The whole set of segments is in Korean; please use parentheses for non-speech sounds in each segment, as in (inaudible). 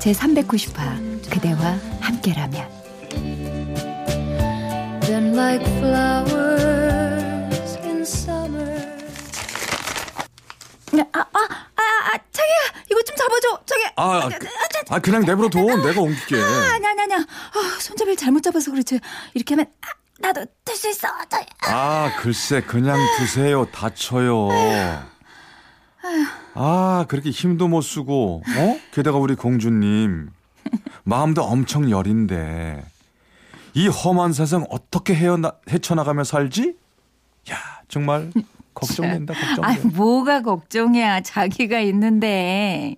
제 390화 그대와 함께라면 Then like flowers in summer 아, 아, 아, 아, 자기야, 이거 좀 잡아줘. 저기. 아, 아, 아 그냥 내버려둬. 내가 옮길게. 아, 아니, 아니, 아니야. 아, 손잡이를 잘못 잡아서 그렇지. 이렇게 하면, 아, 나도 들 수 있어. 저기. 아, 글쎄, 그냥 두세요. 다쳐요. 아, 그렇게 힘도 못 쓰고, 어? 게다가 우리 공주님. 마음도 엄청 여린데. 이 험한 세상 어떻게 헤어나, 헤쳐나가며 살지? 야, 정말 걱정된다, 걱정돼. 아, 뭐가 걱정이야. 자기가 있는데.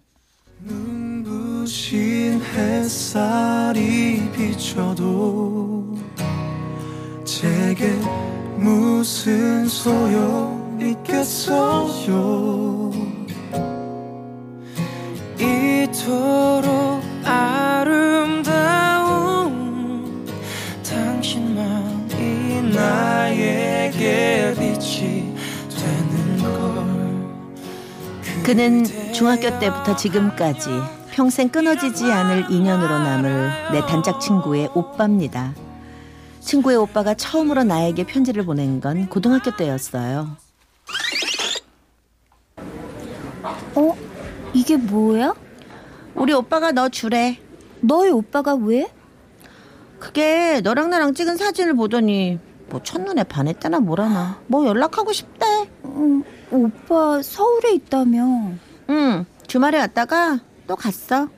눈부신 햇살이 비춰도 제게 무슨 소용 있겠어요 이토록 아름다운 당신만이 나에게 빛이 되는 걸 그는 중학교 때부터 지금까지 평생 끊어지지 않을 인연으로 남을 내 단짝 친구의 오빠입니다. 친구의 오빠가 처음으로 나에게 편지를 보낸 건 고등학교 때였어요. 이게 뭐야? 우리 오빠가 너 주래. 너희 오빠가 왜? 그게 너랑 나랑 찍은 사진을 보더니 뭐 첫눈에 반했다나 뭐라나. 뭐 연락하고 싶대. 음, 오빠 서울에 있다며. 응, 주말에 왔다가 또 갔어.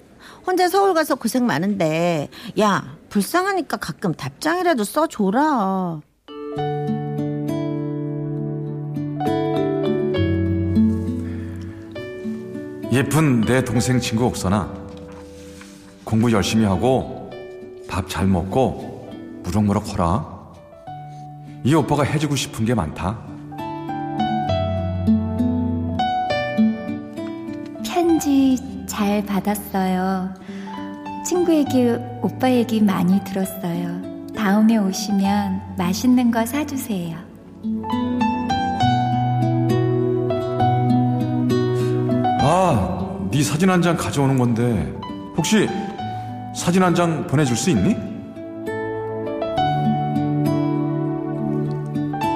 혼자 서울 가서 고생 많은데, 야, 불쌍하니까 가끔 답장이라도 써줘라. 예쁜 내 동생 친구 옥선아. 공부 열심히 하고 밥 잘 먹고 무럭무럭 커라. 이 오빠가 해주고 싶은 게 많다. 편지 잘 받았어요. 친구 얘기, 오빠 얘기 많이 들었어요. 다음에 오시면 맛있는 거 사주세요. 아, 네 사진 한 장 가져오는 건데 혹시 사진 한 장 보내줄 수 있니?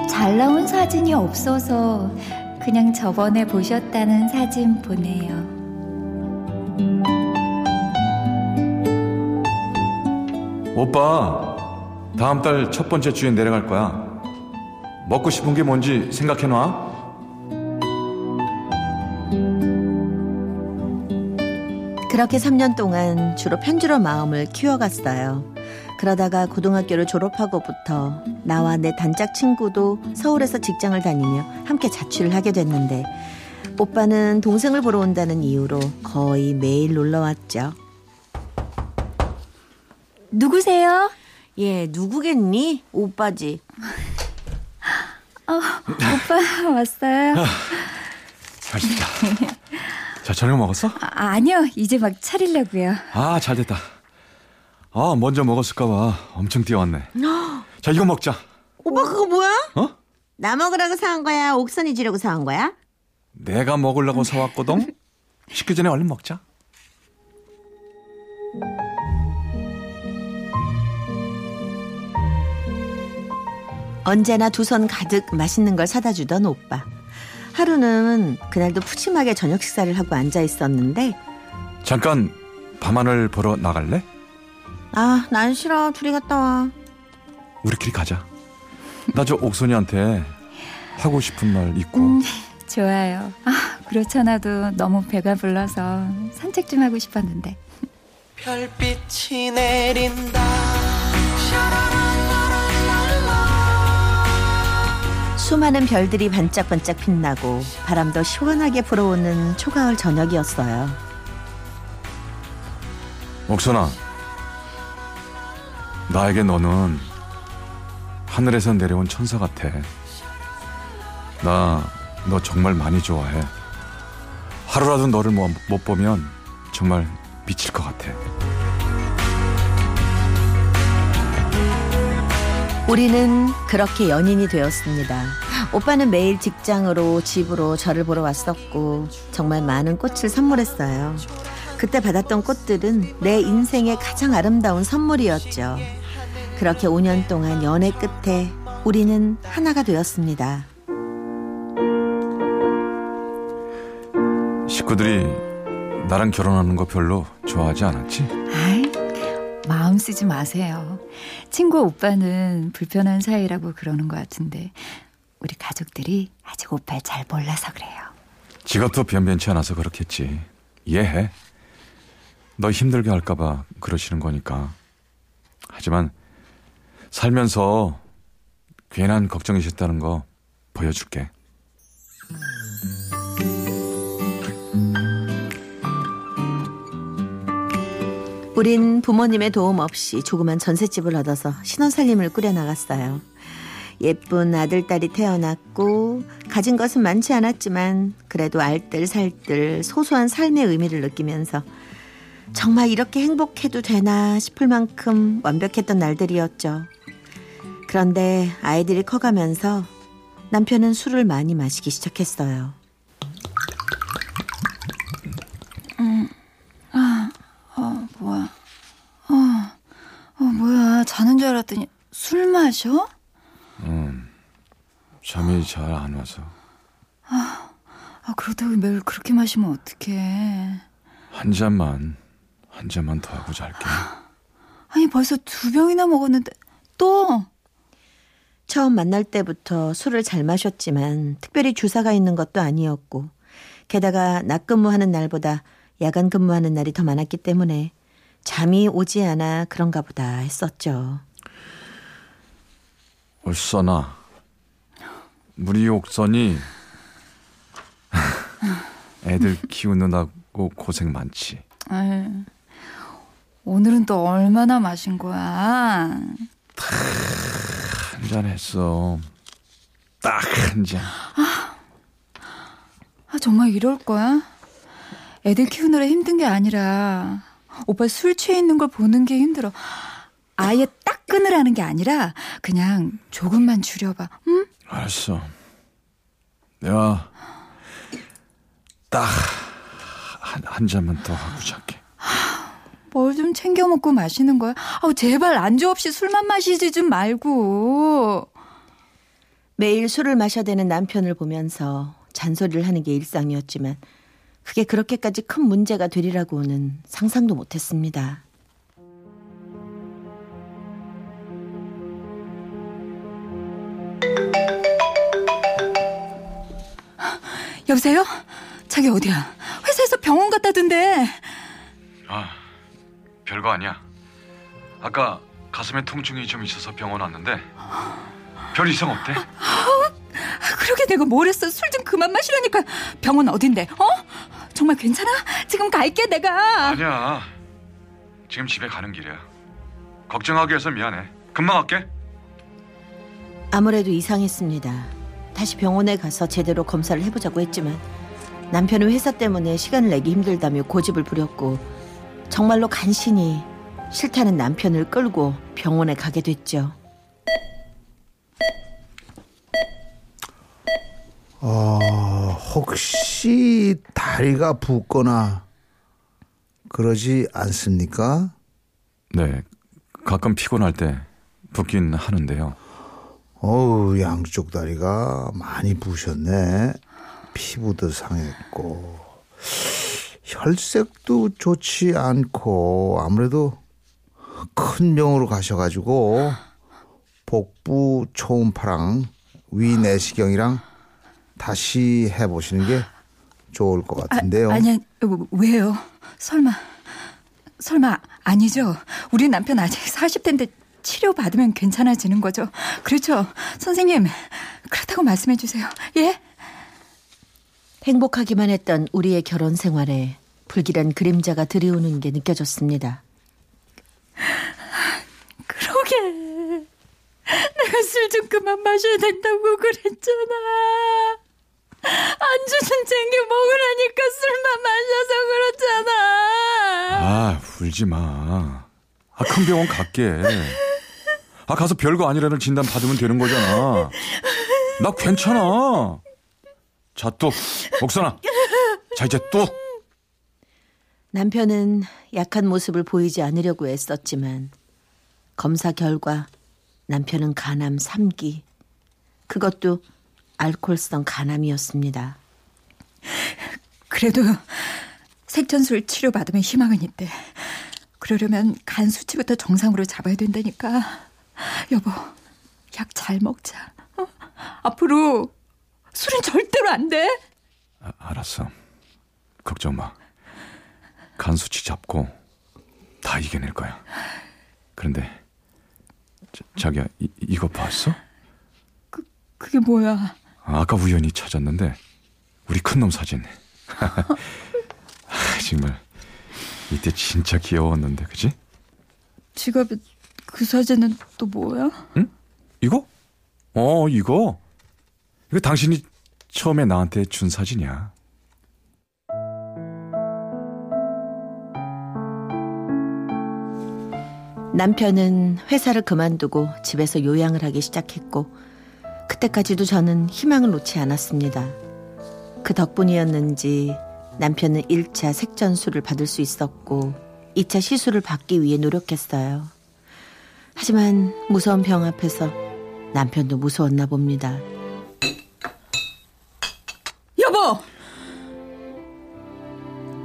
잘 나온 사진이 없어서 그냥 저번에 보셨다는 사진 보내요. 오빠, 다음 달 첫 번째 주에 내려갈 거야. 먹고 싶은 게 뭔지 생각해놔. 그렇게 3년 동안 주로 편지로 마음을 키워갔어요. 그러다가 고등학교를 졸업하고부터 나와 내 단짝 친구도 서울에서 직장을 다니며 함께 자취를 하게 됐는데 오빠는 동생을 보러 온다는 이유로 거의 매일 놀러 왔죠. 누구세요? 얘 누구겠니? 오빠지. 어, 오빠 왔어요? 잘 됐다. 자, 저녁 먹었어? 아, 아니요, 이제 막 차리려고요. 아, 잘 됐다. 아, 먼저 먹었을까봐 엄청 뛰어왔네. (gasps) 자, 이거 먹자. 오빠 그거 뭐야? 어? 나 먹으라고 사온 거야? 옥선이 주려고 사온 거야? 내가 먹으려고 사왔거든? 식기 전에 얼른 먹자. 언제나 두 손 가득 맛있는 걸 사다 주던 오빠. 하루는 그날도 푸짐하게 저녁 식사를 하고 앉아 있었는데 잠깐 밤하늘 보러 나갈래? 아, 난 싫어. 둘이 갔다 와. 우리끼리 가자. 나 저 옥선이한테 하고 싶은 말 있고. 음, 좋아요. 아, 그렇잖아도 너무 배가 불러서 산책 좀 하고 싶었는데. 별빛이 내린다 수많은 별들이 반짝반짝 빛나고 바람도 시원하게 불어오는 초가을 저녁이었어요. 옥선아, 나에게 너는 하늘에서 내려온 천사 같아. 나 너 정말 많이 좋아해. 하루라도 너를 못, 못 보면 정말 미칠 것 같아. 우리는 그렇게 연인이 되었습니다. 오빠는 매일 직장으로 집으로 저를 보러 왔었고 정말 많은 꽃을 선물했어요. 그때 받았던 꽃들은 내 인생의 가장 아름다운 선물이었죠. 그렇게 5년 동안 연애 끝에 우리는 하나가 되었습니다. 식구들이 나랑 결혼하는 거 별로 좋아하지 않았지? 마음 쓰지 마세요. 친구 오빠는 불편한 사이라고 그러는 것 같은데 우리 가족들이 아직 오빠를 잘 몰라서 그래요. 지갑도 변변치 않아서 그렇겠지. 이해해. 너 힘들게 할까봐 그러시는 거니까. 하지만 살면서 괜한 걱정이셨다는 거 보여줄게. 우린 부모님의 도움 없이 조그만 전셋집을 얻어서 신혼살림을 꾸려나갔어요. 예쁜 아들딸이 태어났고 가진 것은 많지 않았지만 그래도 알뜰살뜰 소소한 삶의 의미를 느끼면서 정말 이렇게 행복해도 되나 싶을 만큼 완벽했던 날들이었죠. 그런데 아이들이 커가면서 남편은 술을 많이 마시기 시작했어요. 어, 뭐야. 어, 어, 뭐야. 자는 줄 알았더니 술 마셔? 잠이 잘안 와서 아, 그러다가 매일 그렇게 마시면 어떡해. 한 잔만 한 잔만 더 하고 잘게. 아니, 벌써 두 병이나 먹었는데 또? 처음 만날 때부터 술을 잘 마셨지만 특별히 주사가 있는 것도 아니었고 게다가 낮 근무하는 날보다 야간 근무하는 날이 더 많았기 때문에 잠이 오지 않아 그런가 보다 했었죠. 올써나 우리 옥선이 애들 키우느라고 고생 많지. 아유, 오늘은 또 얼마나 마신 거야? 한 잔 했어. 딱 한 잔. 아, 정말 이럴 거야? 애들 키우느라 힘든 게 아니라 오빠 술 취해 있는 걸 보는 게 힘들어. 아예 딱 끊으라는 게 아니라 그냥 조금만 줄여봐. 응? 알았어. 내가 딱한 한 잔만 더 하고 잘게. 뭘 좀 챙겨 먹고 마시는 거야? 아우 제발 안주 없이 술만 마시지 좀 말고. 매일 술을 마셔대는 남편을 보면서 잔소리를 하는 게 일상이었지만 그게 그렇게까지 큰 문제가 되리라고는 상상도 못했습니다. 여보세요? 자기 어디야? 회사에서 병원 갔다던데. 아, 별거 아니야. 아까 가슴에 통증이 좀 있어서 병원 왔는데 별 이상 없대. 아, 그러게 내가 뭘 했어? 술 좀 그만 마시라니까. 병원 어딘데? 어? 정말 괜찮아? 지금 갈게 내가. 아니야. 지금 집에 가는 길이야. 걱정하게 해서 미안해. 금방 갈게. 아무래도 이상했습니다. 다시 병원에 가서 제대로 검사를 해보자고 했지만 남편은 회사 때문에 시간을 내기 힘들다며 고집을 부렸고 정말로 간신히 싫다는 남편을 끌고 병원에 가게 됐죠. 어, 혹시 다리가 붓거나 그러지 않습니까? 네, 가끔 피곤할 때 붓긴 하는데요. 어우, 양쪽 다리가 많이 부으셨네. 피부도 상했고, 혈색도 좋지 않고, 아무래도 큰 병으로 가셔가지고, 복부 초음파랑 위 내시경이랑 다시 해보시는 게 좋을 것 같은데요. 아, 아니, 왜요? 설마, 설마 아니죠? 우리 남편 아직 40대인데 치료 받으면 괜찮아지는 거죠. 그렇죠. 선생님, 그렇다고 말씀해 주세요. 예? 행복하기만 했던 우리의 결혼 생활에 불길한 그림자가 들이오는 게 느껴졌습니다. 그러게 내가 술 좀 그만 마셔야 된다고 그랬잖아. 안주 좀 챙겨 먹으라니까 술만 마셔서 그렇잖아. 아, 울지 마. 아, 큰 병원 갈게. 아, 가서 별거 아니라는 진단 받으면 되는 거잖아. 나 괜찮아. 자, 뚝. 옥선아. 자, 이제 뚝. 남편은 약한 모습을 보이지 않으려고 애썼지만 검사 결과 남편은 간암 3기. 그것도 알코올성 간암이었습니다. 그래도 색전술 치료 받으면 희망은 있대. 그러려면 간 수치부터 정상으로 잡아야 된다니까. 여보, 약 잘 먹자. 어? 앞으로 술은 절대로 안 돼. 아, 알았어. 걱정 마. 간 수치 잡고 다 이겨낼 거야. 그런데 자, 자기야 이, 이거 봤어? 그게 뭐야? 아, 아까 우연히 찾았는데 우리 큰 놈 사진. (laughs) 아, 정말 이때 진짜 귀여웠는데, 그지? 지갑에 그 사진은 또 뭐야? 이거? 어, 이거. 이거 당신이 처음에 나한테 준 사진이야. 남편은 회사를 그만두고 집에서 요양을 하기 시작했고 그때까지도 저는 희망을 놓지 않았습니다. 그 덕분이었는지 남편은 1차 색전수를 받을 수 있었고 2차 시술을 받기 위해 노력했어요. 하지만 무서운 병 앞에서 남편도 무서웠나 봅니다. 여보!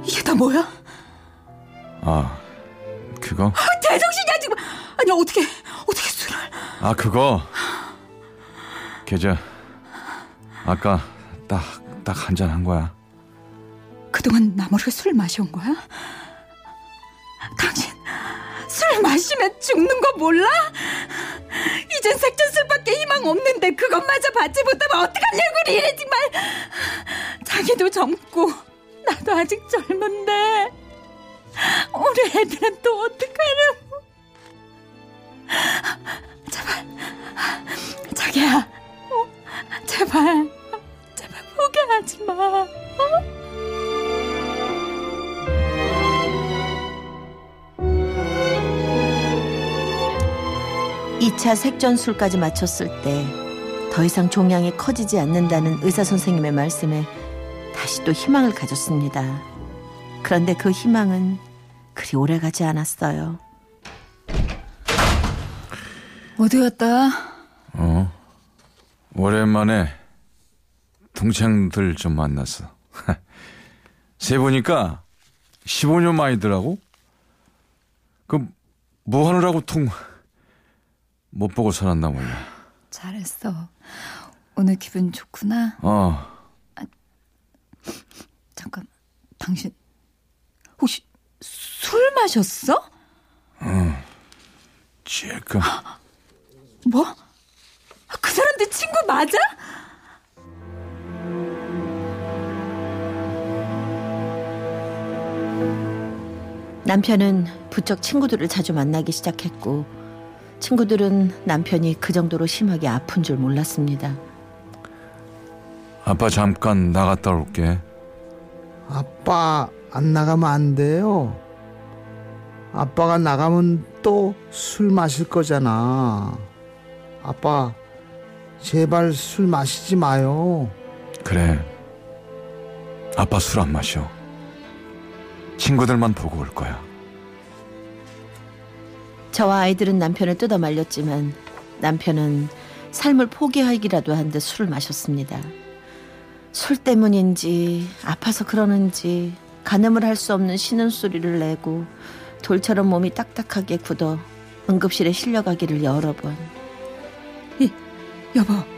이게 다 뭐야? 아, 그거? 대정신이야 지금. 아니 어떻게 어떻게 술을? 아, 그거. 계좌. 아까 딱, 딱 한 잔 한 거야. 그동안 나 모르게 술 마셔온 거야? 당신 술 마시면 죽는 거 몰라? 이젠 색전술밖에 희망 없는데 그것마저 받지 못하면 어떡하냐고 이래 정말 자기도 젊고 나도 아직 젊은데 우리 애들은 또 어떡하냐고 제발 자기야 어? 제발 제발 포기하지 마 어? 2차 색전술까지 마쳤을 때 더 이상 종양이 커지지 않는다는 의사 선생님의 말씀에 다시 또 희망을 가졌습니다. 그런데 그 희망은 그리 오래 가지 않았어요. 어디 갔다? 어. 오랜만에 동생들 좀 만났어. 세 보니까 15년 만이더라고. 그, 뭐 하느라고 통, 못 보고 살았나 몰라. 잘했어. 오늘 기분 좋구나. 어, 잠깐, 당신 혹시 술 마셨어? 지금. 뭐? 그 사람들 친구 맞아? 남편은 부쩍 친구들을 자주 만나기 시작했고 친구들은 남편이 그 정도로 심하게 아픈 줄 몰랐습니다. 아빠 잠깐 나갔다 올게. 아빠 안 나가면 안 돼요. 아빠가 나가면 또 술 마실 거잖아. 아빠, 제발 술 마시지 마요. 그래. 아빠 술 안 마셔. 친구들만 보고 올 거야. 저와 아이들은 남편을 뜯어 말렸지만 남편은 삶을 포기하기라도 한 듯 술을 마셨습니다. 술 때문인지 아파서 그러는지 가늠을 할 수 없는 신음 소리를 내고 돌처럼 몸이 딱딱하게 굳어 응급실에 실려가기를 여러 번. 여보.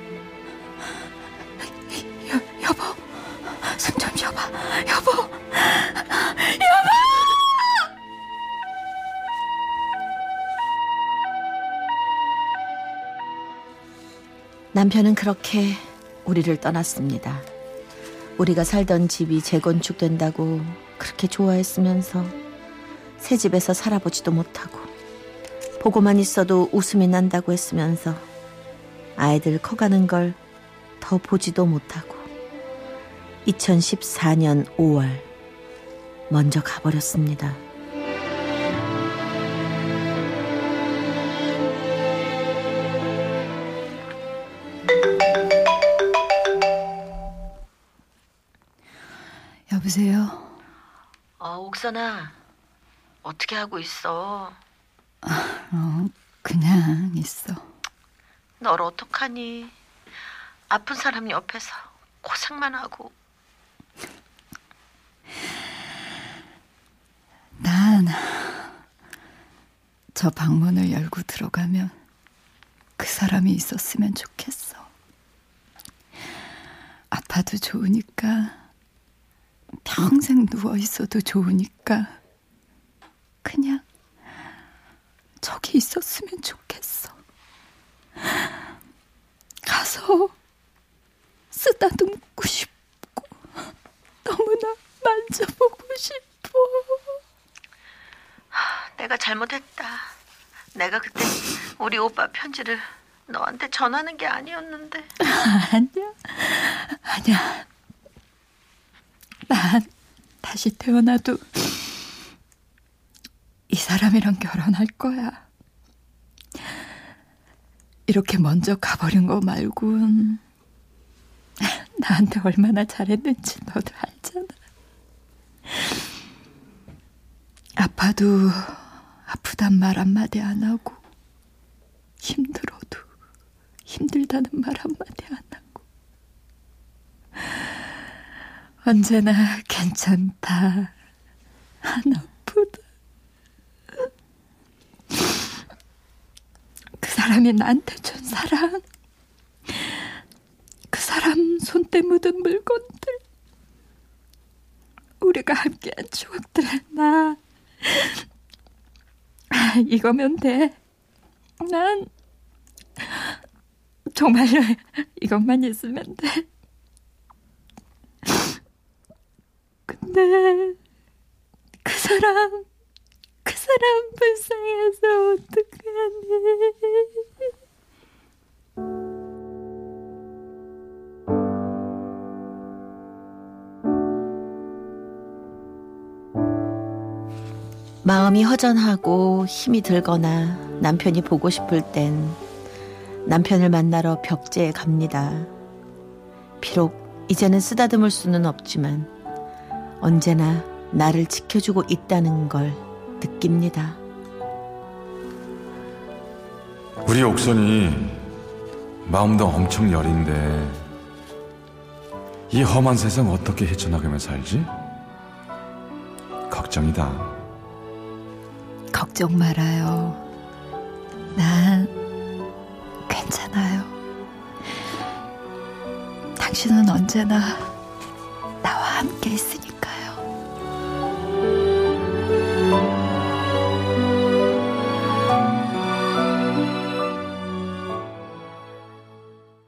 남편은 그렇게 우리를 떠났습니다. 우리가 살던 집이 재건축된다고 그렇게 좋아했으면서 새 집에서 살아보지도 못하고 보고만 있어도 웃음이 난다고 했으면서 아이들 커가는 걸 더 보지도 못하고 2014년 5월 먼저 가버렸습니다. 여보세요? 어, 옥선아. 어떻게 하고 있어? 어, 그냥 있어. 널 어떡하니? 아픈 사람 옆에서 고생만 하고. 난 저 방문을 열고 들어가면 그 사람이 있었으면 좋겠어. 아파도 좋으니까 평생 누워 있어도 좋으니까 그냥 저기 있었으면 좋겠어. 가서 쓰다듬고 싶고 너무나 만져보고 싶어. 내가 잘못했다. 내가 그때 우리 오빠 편지를 너한테 전하는 게 아니었는데. 아니야, 아니야. 난 다시 태어나도 이 사람이랑 결혼할 거야. 이렇게 먼저 가버린 거 말곤 (laughs) 나한테 얼마나 잘했는지 너도 알잖아. 아파도 아프단 말 한마디 안 하고 힘들어도 힘들다는 말 한마디 안 하고 언제나 괜찮다. 안 아프다. 그 사람이 나한테 준 사랑. 그 사람 손때 묻은 물건들. 우리가 함께한 추억들 나. 이거면 돼. 난 정말로 이것만 있으면 돼. 근데 그 사람 그 사람 불쌍해서 어떡하니? 마음이 허전하고 힘이 들거나 남편이 보고 싶을 땐 남편을 만나러 벽제에 갑니다. 비록 이제는 쓰다듬을 수는 없지만 언제나 나를 지켜주고 있다는 걸 느낍니다. 우리 옥선이 마음도 엄청 여린데 이 험한 세상 어떻게 헤쳐나가며 살지? 걱정이다. 걱정 말아요. 난 괜찮아요. 당신은 언제나.